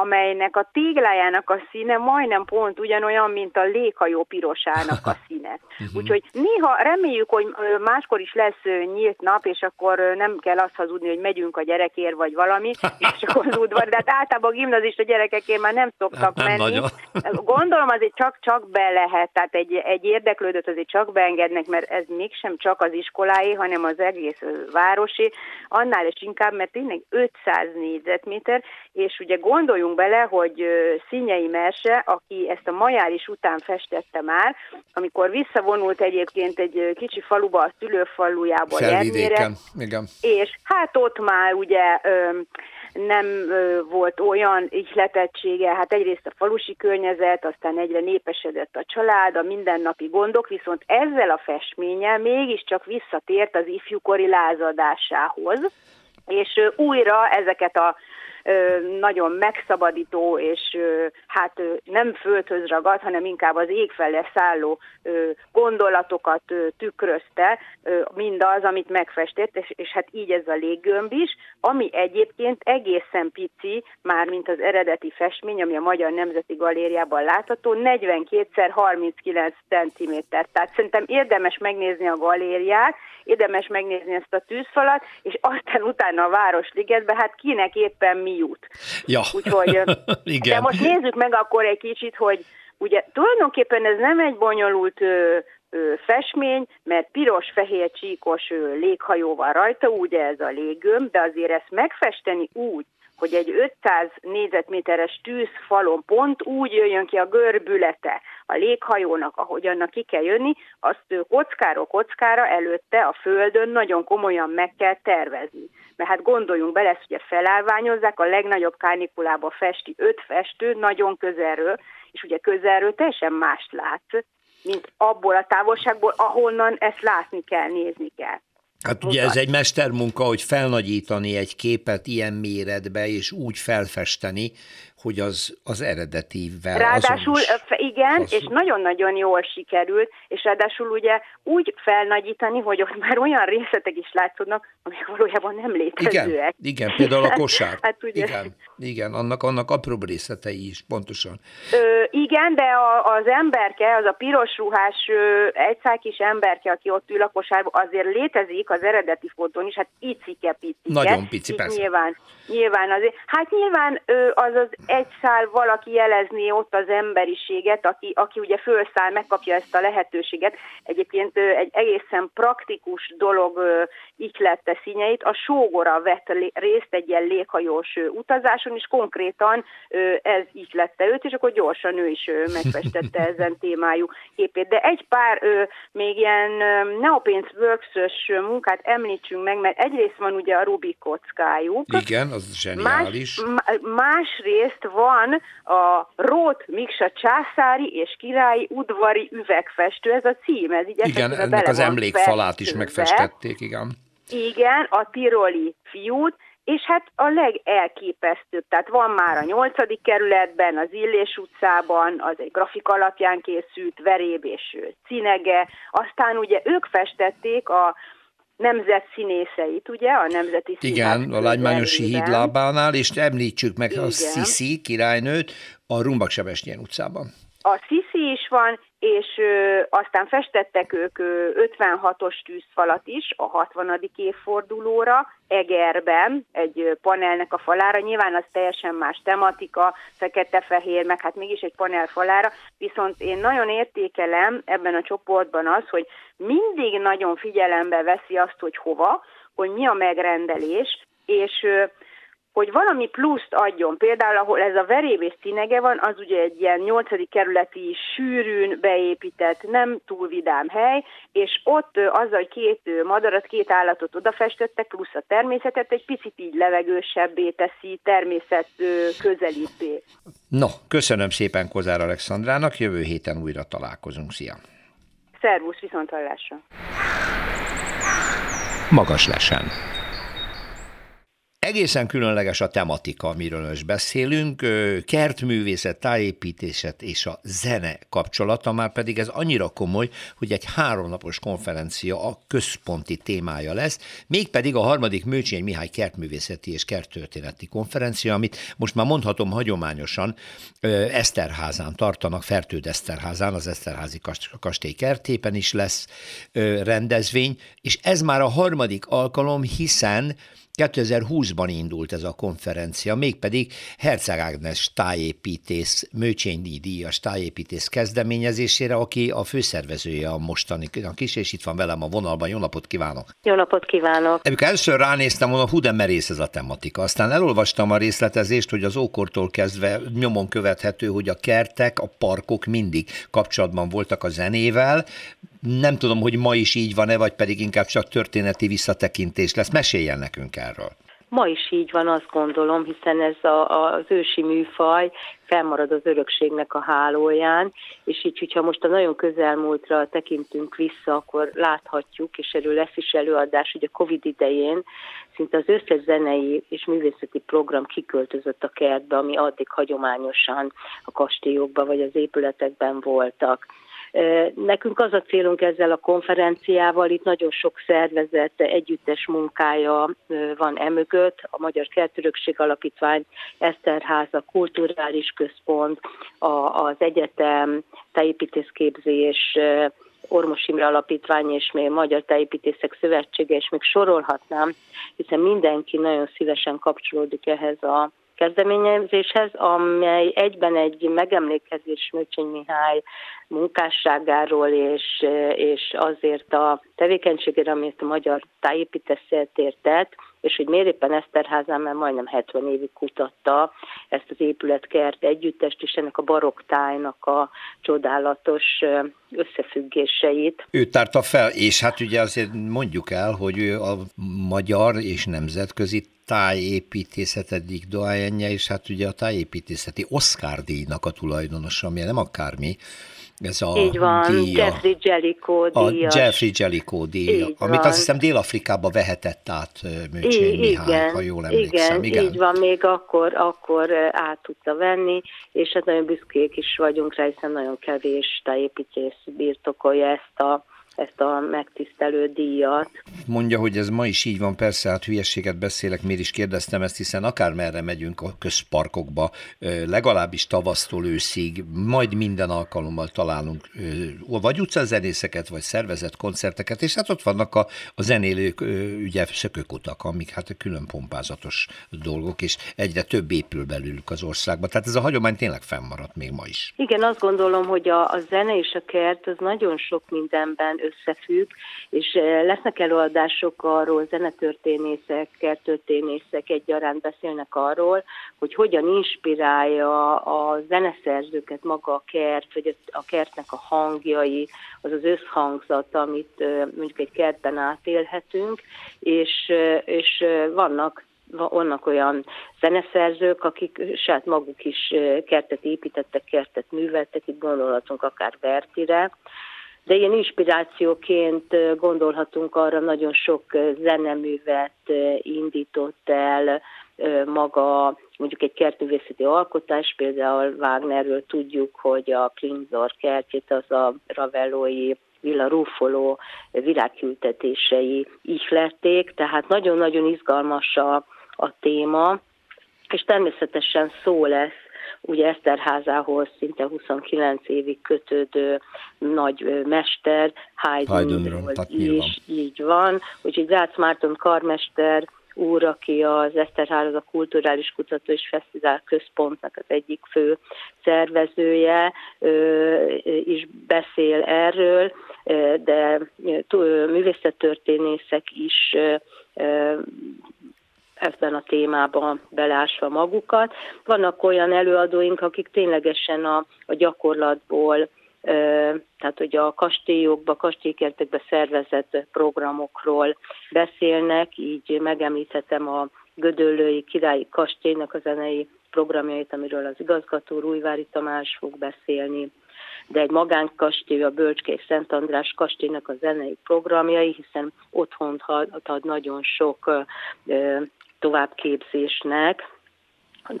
amelynek a téglájának a színe majdnem pont ugyanolyan, mint a léghajó pirosának a színe. Mhm. Úgyhogy néha reméljük, hogy máskor is lesz nyílt nap, és akkor nem kell azt hazudni, hogy megyünk a gyerekért, vagy valami, és akkor az udvar, de hát általában a gimnazista gyerekekért már nem szoktak nem menni. Nagyon. Gondolom azért csak-csak be lehet, tehát egy, egy érdeklődőt azért csak beengednek, mert ez mégsem csak az iskoláé, hanem az egész városi, annál is inkább, mert tényleg 500 négyzetméter, és ugye gondoljunk bele, hogy Színyei Merse, aki ezt a majáris után festette már, amikor visszavonult egyébként egy kicsi faluba a szülőfalujába Felvidéken, igen. És hát ott már ugye nem volt olyan ihletettsége, hát egyrészt a falusi környezet, aztán egyre népesedett a család, a mindennapi gondok, viszont ezzel a festménnyel mégiscsak visszatért az ifjúkori lázadásához, és újra ezeket a nagyon megszabadító, és hát nem földhöz ragad, hanem inkább az ég fele szálló gondolatokat tükrözte, mindaz, amit megfestett, és, és hát így ez a léggömb is, ami egyébként egészen pici, már mint az eredeti festmény, ami a Magyar Nemzeti Galériában látható, 42x39 cm. Tehát szerintem érdemes megnézni a galériát, érdemes megnézni ezt a tűzfalat, és aztán utána a Városligetbe, hát kinek éppen mi jut. Ja. Úgyhogy, Igen. De most nézzük meg akkor egy kicsit, hogy ugye tulajdonképpen ez nem egy bonyolult festmény, mert piros-fehér csíkos ö, léghajó rajta, ugye ez a légöm, de azért ezt megfesteni úgy, hogy egy 500 négyzetméteres tűzfalon pont úgy jöjjön ki a görbülete a léghajónak, ahogy annak ki kell jönni, azt kockáról kockára előtte a földön nagyon komolyan meg kell tervezni. Mert hát gondoljunk bele, ezt ugye felállványozzák, a legnagyobb kárnikulába festi öt festő nagyon közelről, és ugye közelről teljesen mást látsz, mint abból a távolságból, ahonnan ezt látni kell, nézni kell. Hát ugye ez egy mestermunka, hogy felnagyítani egy képet ilyen méretbe, és úgy felfesteni, hogy az, az eredetivel Ráadásul azonos. igen, az... és nagyon-nagyon jól sikerült, és ráadásul ugye úgy felnagyítani, hogy ott már olyan részletek is látszódnak, amik valójában nem létezőek. Igen, igen például a kosár. hát ugye... Igen, igen annak, annak apróbb részletei is, pontosan. Ö, igen, de a, az emberke, az a piros ruhás egyszák kis emberke, aki ott ül a kosárban, azért létezik az eredeti fotón is, hát icike-picike. Nagyon pici, persze. Nyilván, nyilván azért. Hát nyilván az az egy szál valaki jelezni ott az emberiséget, aki, aki ugye fölszáll, megkapja ezt a lehetőséget. Egyébként egy egészen praktikus dolog ihlette színeit. A sógora vett részt egy ilyen léghajós utazáson, és konkrétan ez ihlette őt, és akkor gyorsan ő is megfestette ezen témájú képét. De egy pár még ilyen neopénz works munkát említsünk meg, mert egyrészt van ugye a Rubik kockájuk. Igen, az zseniális. Más, másrészt van a Rót Miksa császári és királyi udvari üvegfestő, ez a cím, ez így Igen, ennek az emlékfalát is megfestették, igen. Igen, a tiroli fiút, és hát a legelképesztőbb, tehát van már a nyolcadik kerületben, az Illés utcában, az egy grafik alapján készült veréb és cinege, aztán ugye ők festették a nemzet színészeit, ugye, a Nemzeti Igen, a Lágymányosi hídlábánál, és említsük meg Igen. a Sziszi királynőt a Rumbak Sebesnyén utcában. A Sziszi is van, és ö, aztán festettek ők ö, 56-os tűzfalat is a 60. évfordulóra, Egerben, egy panelnek a falára, nyilván az teljesen más tematika, fekete-fehér, meg hát mégis egy panel falára, viszont én nagyon értékelem ebben a csoportban az, hogy mindig nagyon figyelembe veszi azt, hogy hova, hogy mi a megrendelés, és hogy valami pluszt adjon. Például, ahol ez a verévés színege van, az ugye egy ilyen nyolcadik kerületi sűrűn beépített, nem túl vidám hely, és ott azzal, hogy két madarat, két állatot odafestettek, plusz a természetet egy picit így levegősebbé teszi, természet közelíté. No, köszönöm szépen Kozár Alexandrának, jövő héten újra találkozunk. Szia! Szervusz, viszontlátásra! Magas lesen. Egészen különleges a tematika, amiről most beszélünk, kertművészet, tájépítéset és a zene kapcsolata, már pedig ez annyira komoly, hogy egy háromnapos konferencia a központi témája lesz, mégpedig a harmadik Mőcsény Mihály kertművészeti és kerttörténeti konferencia, amit most már mondhatom hagyományosan Eszterházán tartanak, Fertőd Eszterházán, az Eszterházi kastély kertében is lesz rendezvény, és ez már a harmadik alkalom, hiszen 2020-ban indult ez a konferencia, mégpedig Herceg Ágnes tájépítész, Mőcsényi díjas tájépítész kezdeményezésére, aki a főszervezője a mostaninak is, és itt van velem a vonalban. Jó napot kívánok! Jó napot kívánok! Amikor először ránéztem, mondom, hú, de merész ez a tematika. Aztán elolvastam a részletezést, hogy az ókortól kezdve nyomon követhető, hogy a kertek, a parkok mindig kapcsolatban voltak a zenével, nem tudom, hogy ma is így van-e, vagy pedig inkább csak történeti visszatekintés lesz. Meséljen nekünk erről. Ma is így van, azt gondolom, hiszen ez a, az ősi műfaj felmarad az örökségnek a hálóján, és így, hogyha most a nagyon közelmúltra tekintünk vissza, akkor láthatjuk, és erről lesz is előadás, hogy a Covid idején szinte az összes zenei és művészeti program kiköltözött a kertbe, ami addig hagyományosan a kastélyokban vagy az épületekben voltak. Nekünk az a célunk ezzel a konferenciával, itt nagyon sok szervezet együttes munkája van emögött, a Magyar Kertörökség Alapítvány, Eszterháza, Kulturális Központ, az egyetem, tájépítészképzés, Ormos Imre Alapítvány és még Magyar Tájépítészek Szövetsége, és még sorolhatnám, hiszen mindenki nagyon szívesen kapcsolódik ehhez a kezdeményezéshez, amely egyben egy megemlékezés Mőcsény Mihály munkásságáról és, és azért a tevékenységére, amit a magyar tájépítészet értett, és hogy miért éppen Eszterházán, mert majdnem 70 évig kutatta ezt az épületkert együttest, és ennek a baroktájnak a csodálatos összefüggéseit. Ő tárta fel, és hát ugye azért mondjuk el, hogy ő a magyar és nemzetközi tájépítészet egyik doájenje, és hát ugye a tájépítészeti Oscar díjnak a tulajdonosa, ami nem akármi, ez a Így van, díja, Jeffrey Jellicoe díja. A Jeffrey Jellicoe díja, így amit van. azt hiszem Dél-Afrikába vehetett át Műcsén Mihály, igen, ha jól emlékszem. Igen, igen, így van, még akkor, akkor át tudta venni, és hát nagyon büszkék is vagyunk rá, hiszen nagyon kevés tájépítész birtokolja ezt a ezt a megtisztelő díjat. Mondja, hogy ez ma is így van, persze, hát hülyességet beszélek, miért is kérdeztem ezt, hiszen akármerre megyünk a közparkokba, legalábbis tavasztól őszig, majd minden alkalommal találunk vagy utcazenészeket, vagy szervezett koncerteket, és hát ott vannak a, a zenélők, ugye szökőkutak, amik hát külön pompázatos dolgok, és egyre több épül belőlük az országban. Tehát ez a hagyomány tényleg fennmaradt még ma is. Igen, azt gondolom, hogy a, a zene és a kert az nagyon sok mindenben összefügg, és eh, lesznek előadások arról, zenetörténészek, kerttörténészek egyaránt beszélnek arról, hogy hogyan inspirálja a zeneszerzőket maga a kert, vagy a kertnek a hangjai, az az összhangzat, amit eh, mondjuk egy kertben átélhetünk, és, eh, és vannak vannak olyan zeneszerzők, akik saját maguk is kertet építettek, kertet műveltek, itt gondolhatunk akár Bertire, de ilyen inspirációként gondolhatunk arra, nagyon sok zeneművet indított el maga mondjuk egy kertművészeti alkotás, például Wagnerről tudjuk, hogy a Klinzor kertjét az a Ravellói Villa Rufoló világkültetései ihlették, tehát nagyon-nagyon izgalmas a, a téma, és természetesen szó lesz ugye Eszterházához szinte 29 évig kötődő nagy mester, Haydnról is, így van. Úgyhogy Grácz Márton karmester úr, aki az Eszterház a Kulturális Kutató és Fesztivál Központnak az egyik fő szervezője, is beszél erről, de művészettörténészek is ebben a témában belásva magukat. Vannak olyan előadóink, akik ténylegesen a, a gyakorlatból, tehát hogy a kastélyokba, kastélykertekbe szervezett programokról beszélnek, így megemlíthetem a Gödöllői Királyi Kastélynak a zenei programjait, amiről az igazgató Rújvári Tamás fog beszélni, de egy magánkastély, a Bölcskék Szent András kastélynak a zenei programjai, hiszen otthont ad nagyon sok továbbképzésnek,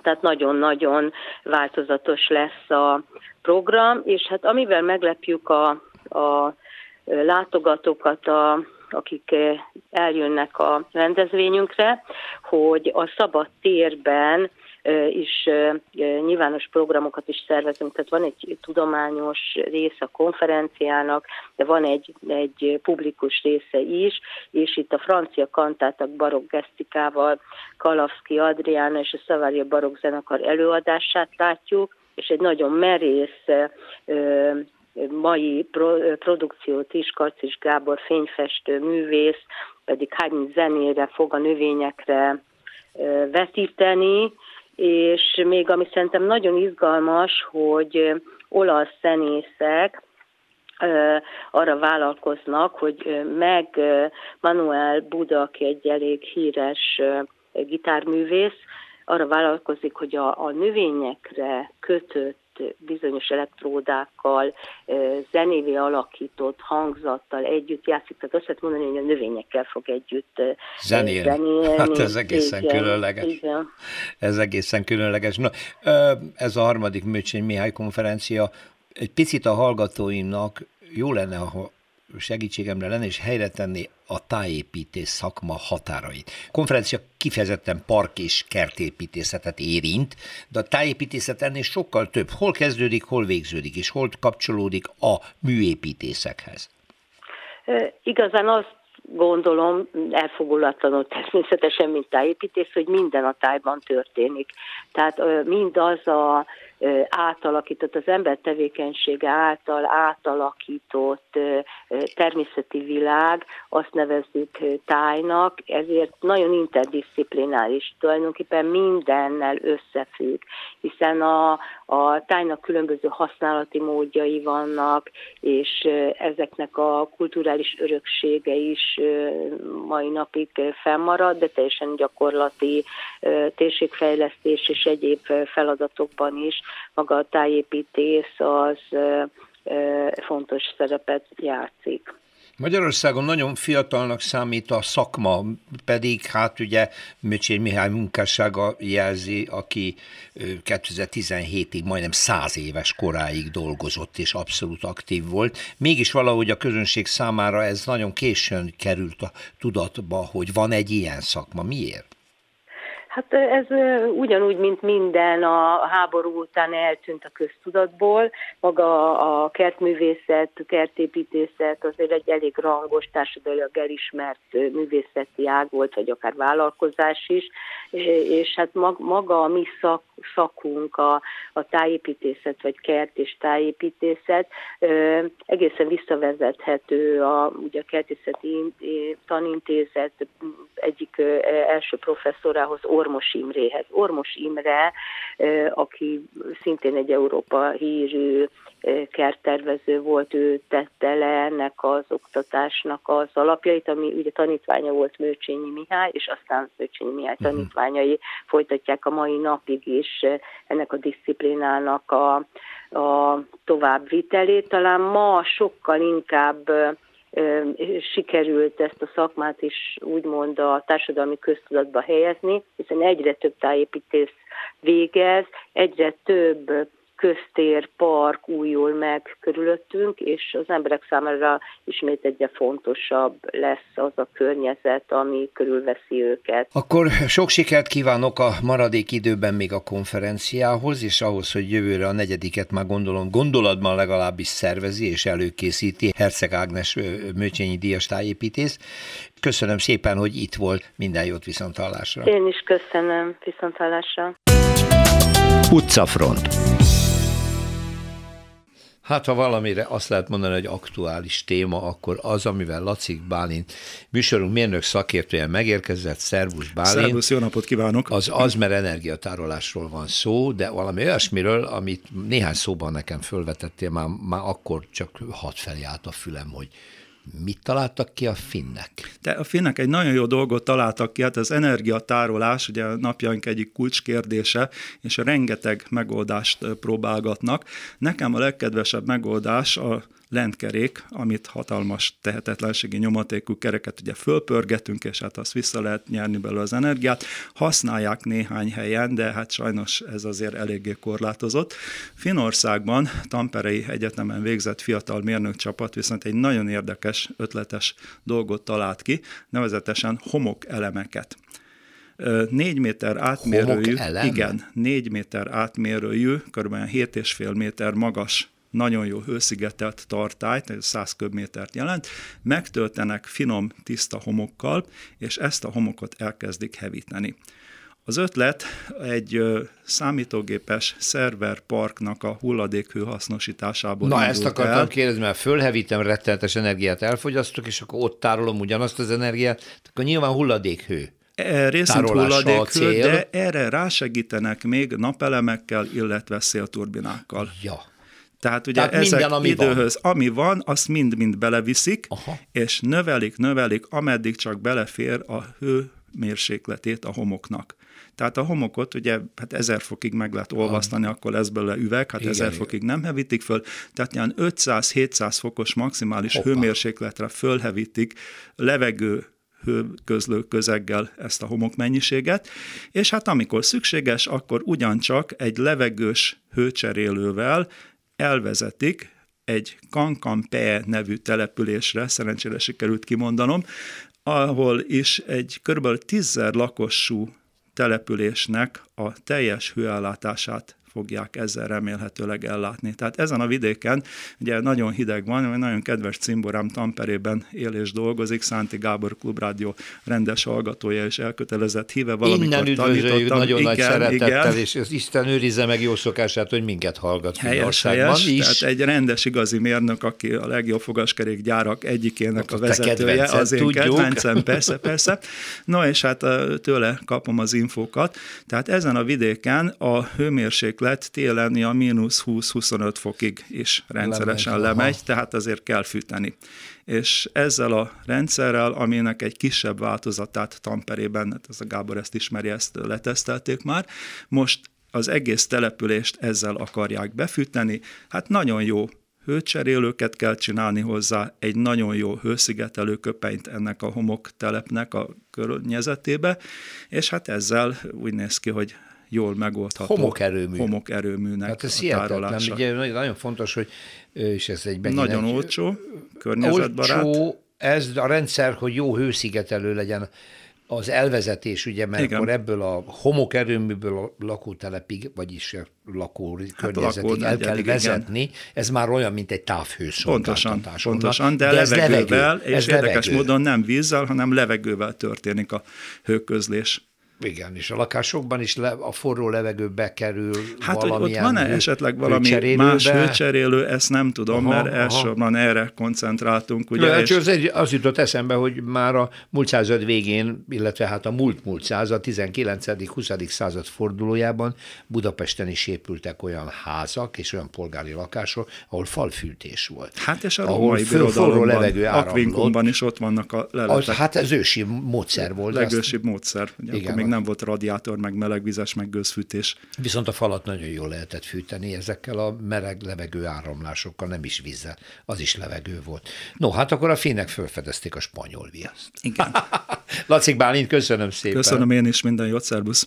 tehát nagyon-nagyon változatos lesz a program, és hát amivel meglepjük a, a látogatókat, a, akik eljönnek a rendezvényünkre, hogy a szabad térben is nyilvános programokat is szervezünk, tehát van egy tudományos része a konferenciának, de van egy, egy publikus része is, és itt a francia kantátak barokk gesztikával, Kalavski Adriána és a Szavária barokk zenekar előadását látjuk, és egy nagyon merész mai pro, produkciót is Karcis Gábor fényfestő művész, pedig hány zenére fog a növényekre vetíteni, és még ami szerintem nagyon izgalmas, hogy olasz zenészek arra vállalkoznak, hogy meg Manuel Buda, aki egy elég híres gitárművész, arra vállalkozik, hogy a, a növényekre kötött bizonyos elektródákkal, zenévé alakított hangzattal együtt játszik, tehát azt lehet mondani, hogy a növényekkel fog együtt zenélni. zenélni. Hát ez egészen igen, különleges. Igen. Ez egészen különleges. Na, ez a harmadik Műcsény Mihály konferencia. Egy picit a hallgatóimnak jó lenne, ha segítségemre lenne, és helyre tenni a tájépítés szakma határait. A konferencia kifejezetten park és kertépítészetet érint, de a tájépítészet ennél sokkal több. Hol kezdődik, hol végződik, és hol kapcsolódik a műépítészekhez? Igazán azt gondolom, elfogulatlanul természetesen, mint tájépítés, hogy minden a tájban történik. Tehát mindaz a átalakított, az ember tevékenysége által átalakított természeti világ, azt nevezzük tájnak, ezért nagyon interdisziplináris, tulajdonképpen mindennel összefügg, hiszen a, a tájnak különböző használati módjai vannak, és ezeknek a kulturális öröksége is mai napig fennmarad, de teljesen gyakorlati térségfejlesztés és egyéb feladatokban is maga a tájépítés az fontos szerepet játszik. Magyarországon nagyon fiatalnak számít a szakma, pedig hát ugye Műcsény Mihály munkássága jelzi, aki 2017-ig majdnem száz éves koráig dolgozott és abszolút aktív volt. Mégis valahogy a közönség számára ez nagyon későn került a tudatba, hogy van egy ilyen szakma. Miért? Hát ez ugyanúgy, mint minden a háború után eltűnt a köztudatból. Maga a kertművészet, kertépítészet azért egy elég rangos, társadalmilag elismert művészeti ág volt, vagy akár vállalkozás is, és hát maga a mi szak, szakunk, a, a tájépítészet, vagy kert és tájépítészet egészen visszavezethető a, ugye a kertészeti tanintézet egyik első professzorához, Ormos Imréhez. Ormos Imre, aki szintén egy Európa hírű kerttervező volt, ő tette le ennek az oktatásnak az alapjait, ami ugye tanítványa volt Mőcsényi Mihály, és aztán Mőcsényi Mihály mhm. tanítványai folytatják a mai napig is ennek a disziplinának a, a továbbvitelét. Talán ma sokkal inkább sikerült ezt a szakmát is úgymond a társadalmi köztudatba helyezni, hiszen egyre több tájépítés végez, egyre több köztér, park újul meg körülöttünk, és az emberek számára ismét egyre fontosabb lesz az a környezet, ami körülveszi őket. Akkor sok sikert kívánok a maradék időben még a konferenciához, és ahhoz, hogy jövőre a negyediket már gondolom gondolatban legalábbis szervezi és előkészíti Herceg Ágnes Mőcsényi Díjas tájépítész. Köszönöm szépen, hogy itt volt. Minden jót viszontalásra. Én is köszönöm. Viszontalásra. Utcafront. Hát, ha valamire azt lehet mondani, hogy aktuális téma, akkor az, amivel Lacik Bálint műsorunk mérnök szakértője megérkezett, Szervusz Bálint. Szervusz, jó napot kívánok! Az Azmer energiatárolásról van szó, de valami olyasmiről, amit néhány szóban nekem fölvetettél, már, már akkor csak hat felé állt a fülem, hogy Mit találtak ki a finnek? De a finnek egy nagyon jó dolgot találtak ki, hát az energiatárolás, ugye a napjaink egyik kulcskérdése, és rengeteg megoldást próbálgatnak. Nekem a legkedvesebb megoldás a lentkerék, amit hatalmas tehetetlenségi nyomatékú kereket ugye fölpörgetünk, és hát azt vissza lehet nyerni belőle az energiát. Használják néhány helyen, de hát sajnos ez azért eléggé korlátozott. Finországban, Tamperei Egyetemen végzett fiatal mérnök csapat viszont egy nagyon érdekes, ötletes dolgot talált ki, nevezetesen homok elemeket. 4 méter átmérőjű, igen, 4 méter átmérőjű, kb. 7,5 méter magas nagyon jó hőszigetelt tartályt, 100 köbmétert jelent, megtöltenek finom, tiszta homokkal, és ezt a homokot elkezdik hevíteni. Az ötlet egy ö, számítógépes szerverparknak a hulladékhő hasznosításából Na ezt akartam el. kérdezni, mert fölhevítem, rettenetes energiát elfogyasztok, és akkor ott tárolom ugyanazt az energiát, akkor nyilván hulladékhő. E, részint hulladékhő, de erre rásegítenek még napelemekkel, illetve szélturbinákkal. Ja. Tehát ugye Tehát ezek minden, ami időhöz, van. ami van, azt mind-mind beleviszik, Aha. és növelik, növelik, ameddig csak belefér a hőmérsékletét a homoknak. Tehát a homokot ugye hát ezer fokig meg lehet olvasztani, akkor lesz belőle üveg, hát igen, ezer igen. fokig nem hevítik föl, tehát ilyen 500-700 fokos maximális Hoppa. hőmérsékletre fölhevítik levegő hőközlő közeggel ezt a homok mennyiséget, és hát amikor szükséges, akkor ugyancsak egy levegős hőcserélővel elvezetik egy Kankampe nevű településre, szerencsére sikerült kimondanom, ahol is egy kb. 10 lakosú településnek a teljes hőállátását fogják ezzel remélhetőleg ellátni. Tehát ezen a vidéken ugye nagyon hideg van, nagyon kedves cimborám Tamperében él és dolgozik, Szánti Gábor Klubrádió rendes hallgatója és elkötelezett híve valamikor Innen üdvözöljük nagyon igen, nagy szeretettel, igen. és az Isten őrizze meg jó szokását, hogy minket hallgat helyes, helyes, is. Tehát egy rendes igazi mérnök, aki a legjobb fogaskerékgyárak egyikének hát, a vezetője, az én kedvencem, persze, persze. No, és hát tőle kapom az infókat. Tehát ezen a vidéken a hőmérséklet hőmérséklet télen a mínusz 20-25 fokig is rendszeresen lemegy, lemegy tehát azért kell fűteni. És ezzel a rendszerrel, aminek egy kisebb változatát Tamperében, hát ez a Gábor ezt ismeri, ezt letesztelték már, most az egész települést ezzel akarják befűteni. Hát nagyon jó hőcserélőket kell csinálni hozzá, egy nagyon jó hőszigetelő köpenyt ennek a homoktelepnek a környezetébe, és hát ezzel úgy néz ki, hogy jól megoldható homokerőmű. homokerőműnek hát ez hihetetlen, ugye nagyon fontos, hogy és ez egy Nagyon egy, olcsó, környezetbarát. Olcsó, ez a rendszer, hogy jó hőszigetelő legyen az elvezetés, ugye, mert Igen. akkor ebből a homokerőműből a lakótelepig, vagyis a lakó hát környezetig el kell vezetni, igen. ez már olyan, mint egy távhőszolgáltatás. Pontosan, pontosan, de, de levegővel, levegő, és érdekes levegő. módon nem vízzel, hanem levegővel történik a hőközlés. Igen, és a lakásokban is le, a forró levegő bekerül Hát, hogy ott van-e esetleg valami más hőcserélő, ezt nem tudom, aha, mert elsősorban erre koncentráltunk. Ugye, Le, és... az, egy, az jutott eszembe, hogy már a múlt század végén, illetve hát a múlt-múlt század, 19.-20. század fordulójában Budapesten is épültek olyan házak és olyan polgári lakások, ahol falfűtés volt. Hát és a római birodalomban, Akvinkumban is ott vannak a leletek. Az, hát ez ősi módszer volt. Legősibb módszer. Ugye, igen, még nem volt radiátor, meg melegvizes, meg gőzfűtés. Viszont a falat nagyon jól lehetett fűteni ezekkel a meleg levegő áramlásokkal, nem is vízzel, az is levegő volt. No, hát akkor a finnek felfedezték a spanyol viaszt. Igen. Lacik Bálint, köszönöm szépen. Köszönöm én is, minden jót, szervusz.